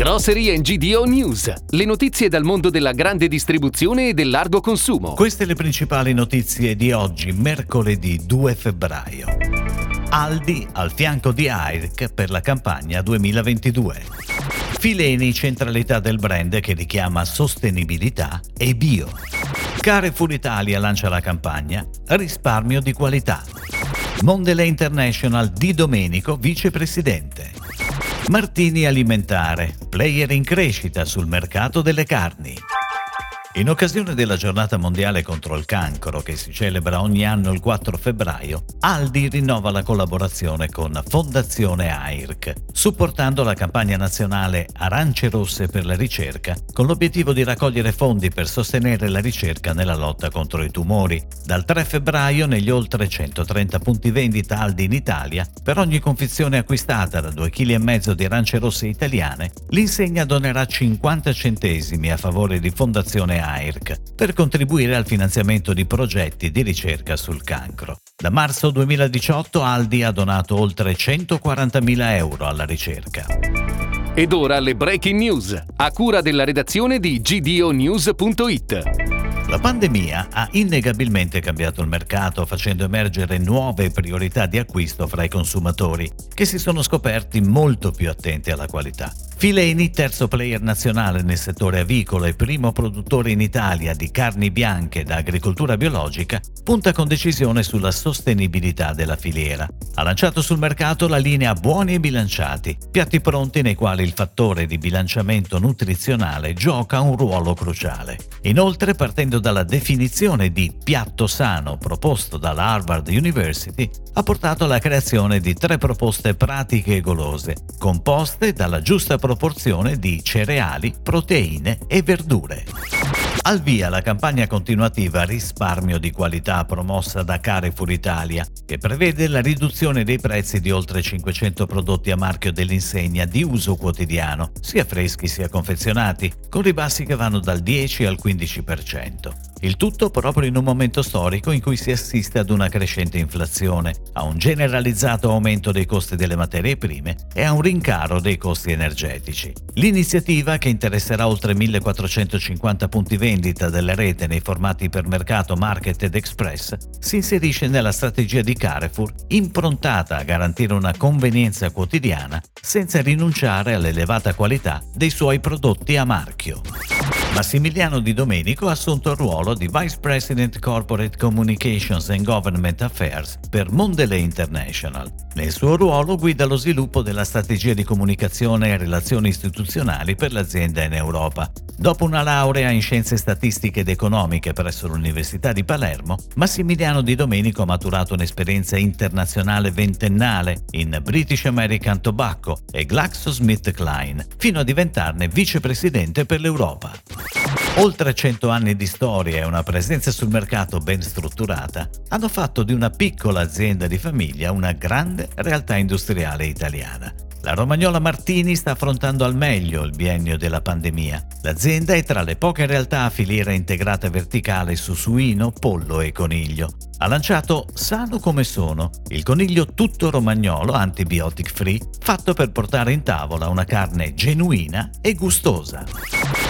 Grocery GDO News, le notizie dal mondo della grande distribuzione e del largo consumo. Queste le principali notizie di oggi, mercoledì 2 febbraio. Aldi al fianco di AIRC per la campagna 2022. Fileni, centralità del brand che richiama sostenibilità e bio. Carrefour Italia lancia la campagna Risparmio di qualità. Mondele International di Domenico, vicepresidente. Martini Alimentare, player in crescita sul mercato delle carni. In occasione della giornata mondiale contro il cancro che si celebra ogni anno il 4 febbraio, Aldi rinnova la collaborazione con Fondazione AIRC, supportando la campagna nazionale Arance Rosse per la ricerca, con l'obiettivo di raccogliere fondi per sostenere la ricerca nella lotta contro i tumori. Dal 3 febbraio, negli oltre 130 punti vendita Aldi in Italia, per ogni confezione acquistata da 2,5 kg di arance rosse italiane, l'insegna donerà 50 centesimi a favore di Fondazione AIRC per contribuire al finanziamento di progetti di ricerca sul cancro. Da marzo 2018 Aldi ha donato oltre 140.000 euro alla ricerca. Ed ora le breaking news, a cura della redazione di gdonews.it. La pandemia ha innegabilmente cambiato il mercato facendo emergere nuove priorità di acquisto fra i consumatori, che si sono scoperti molto più attenti alla qualità. Fileni, terzo player nazionale nel settore avicolo e primo produttore in Italia di carni bianche da agricoltura biologica, punta con decisione sulla sostenibilità della filiera. Ha lanciato sul mercato la linea Buoni e Bilanciati, piatti pronti nei quali il fattore di bilanciamento nutrizionale gioca un ruolo cruciale. Inoltre, partendo dalla definizione di piatto sano proposto dalla Harvard University, ha portato alla creazione di tre proposte pratiche e golose, composte dalla giusta proporzione di cereali, proteine e verdure. Al via la campagna continuativa Risparmio di qualità promossa da Carrefour Italia, che prevede la riduzione dei prezzi di oltre 500 prodotti a marchio dell'insegna di uso quotidiano, sia freschi sia confezionati, con ribassi che vanno dal 10 al 15%. Il tutto proprio in un momento storico in cui si assiste ad una crescente inflazione, a un generalizzato aumento dei costi delle materie prime e a un rincaro dei costi energetici. L'iniziativa, che interesserà oltre 1450 punti vendita della rete nei formati per mercato, market ed express, si inserisce nella strategia di Carrefour improntata a garantire una convenienza quotidiana senza rinunciare all'elevata qualità dei suoi prodotti a marchio. Massimiliano Di Domenico ha assunto il ruolo di Vice President Corporate Communications and Government Affairs per Mondelez International. Nel suo ruolo guida lo sviluppo della strategia di comunicazione e relazioni istituzionali per l'azienda in Europa. Dopo una laurea in scienze statistiche ed economiche presso l'Università di Palermo, Massimiliano Di Domenico ha maturato un'esperienza internazionale ventennale in British American Tobacco e GlaxoSmithKline, fino a diventarne vicepresidente per l'Europa. Oltre 100 anni di storia e una presenza sul mercato ben strutturata hanno fatto di una piccola azienda di famiglia una grande realtà industriale italiana. La Romagnola Martini sta affrontando al meglio il biennio della pandemia. L'azienda è tra le poche realtà a filiera integrata verticale su suino, pollo e coniglio. Ha lanciato Sano come sono, il coniglio tutto romagnolo antibiotic free, fatto per portare in tavola una carne genuina e gustosa.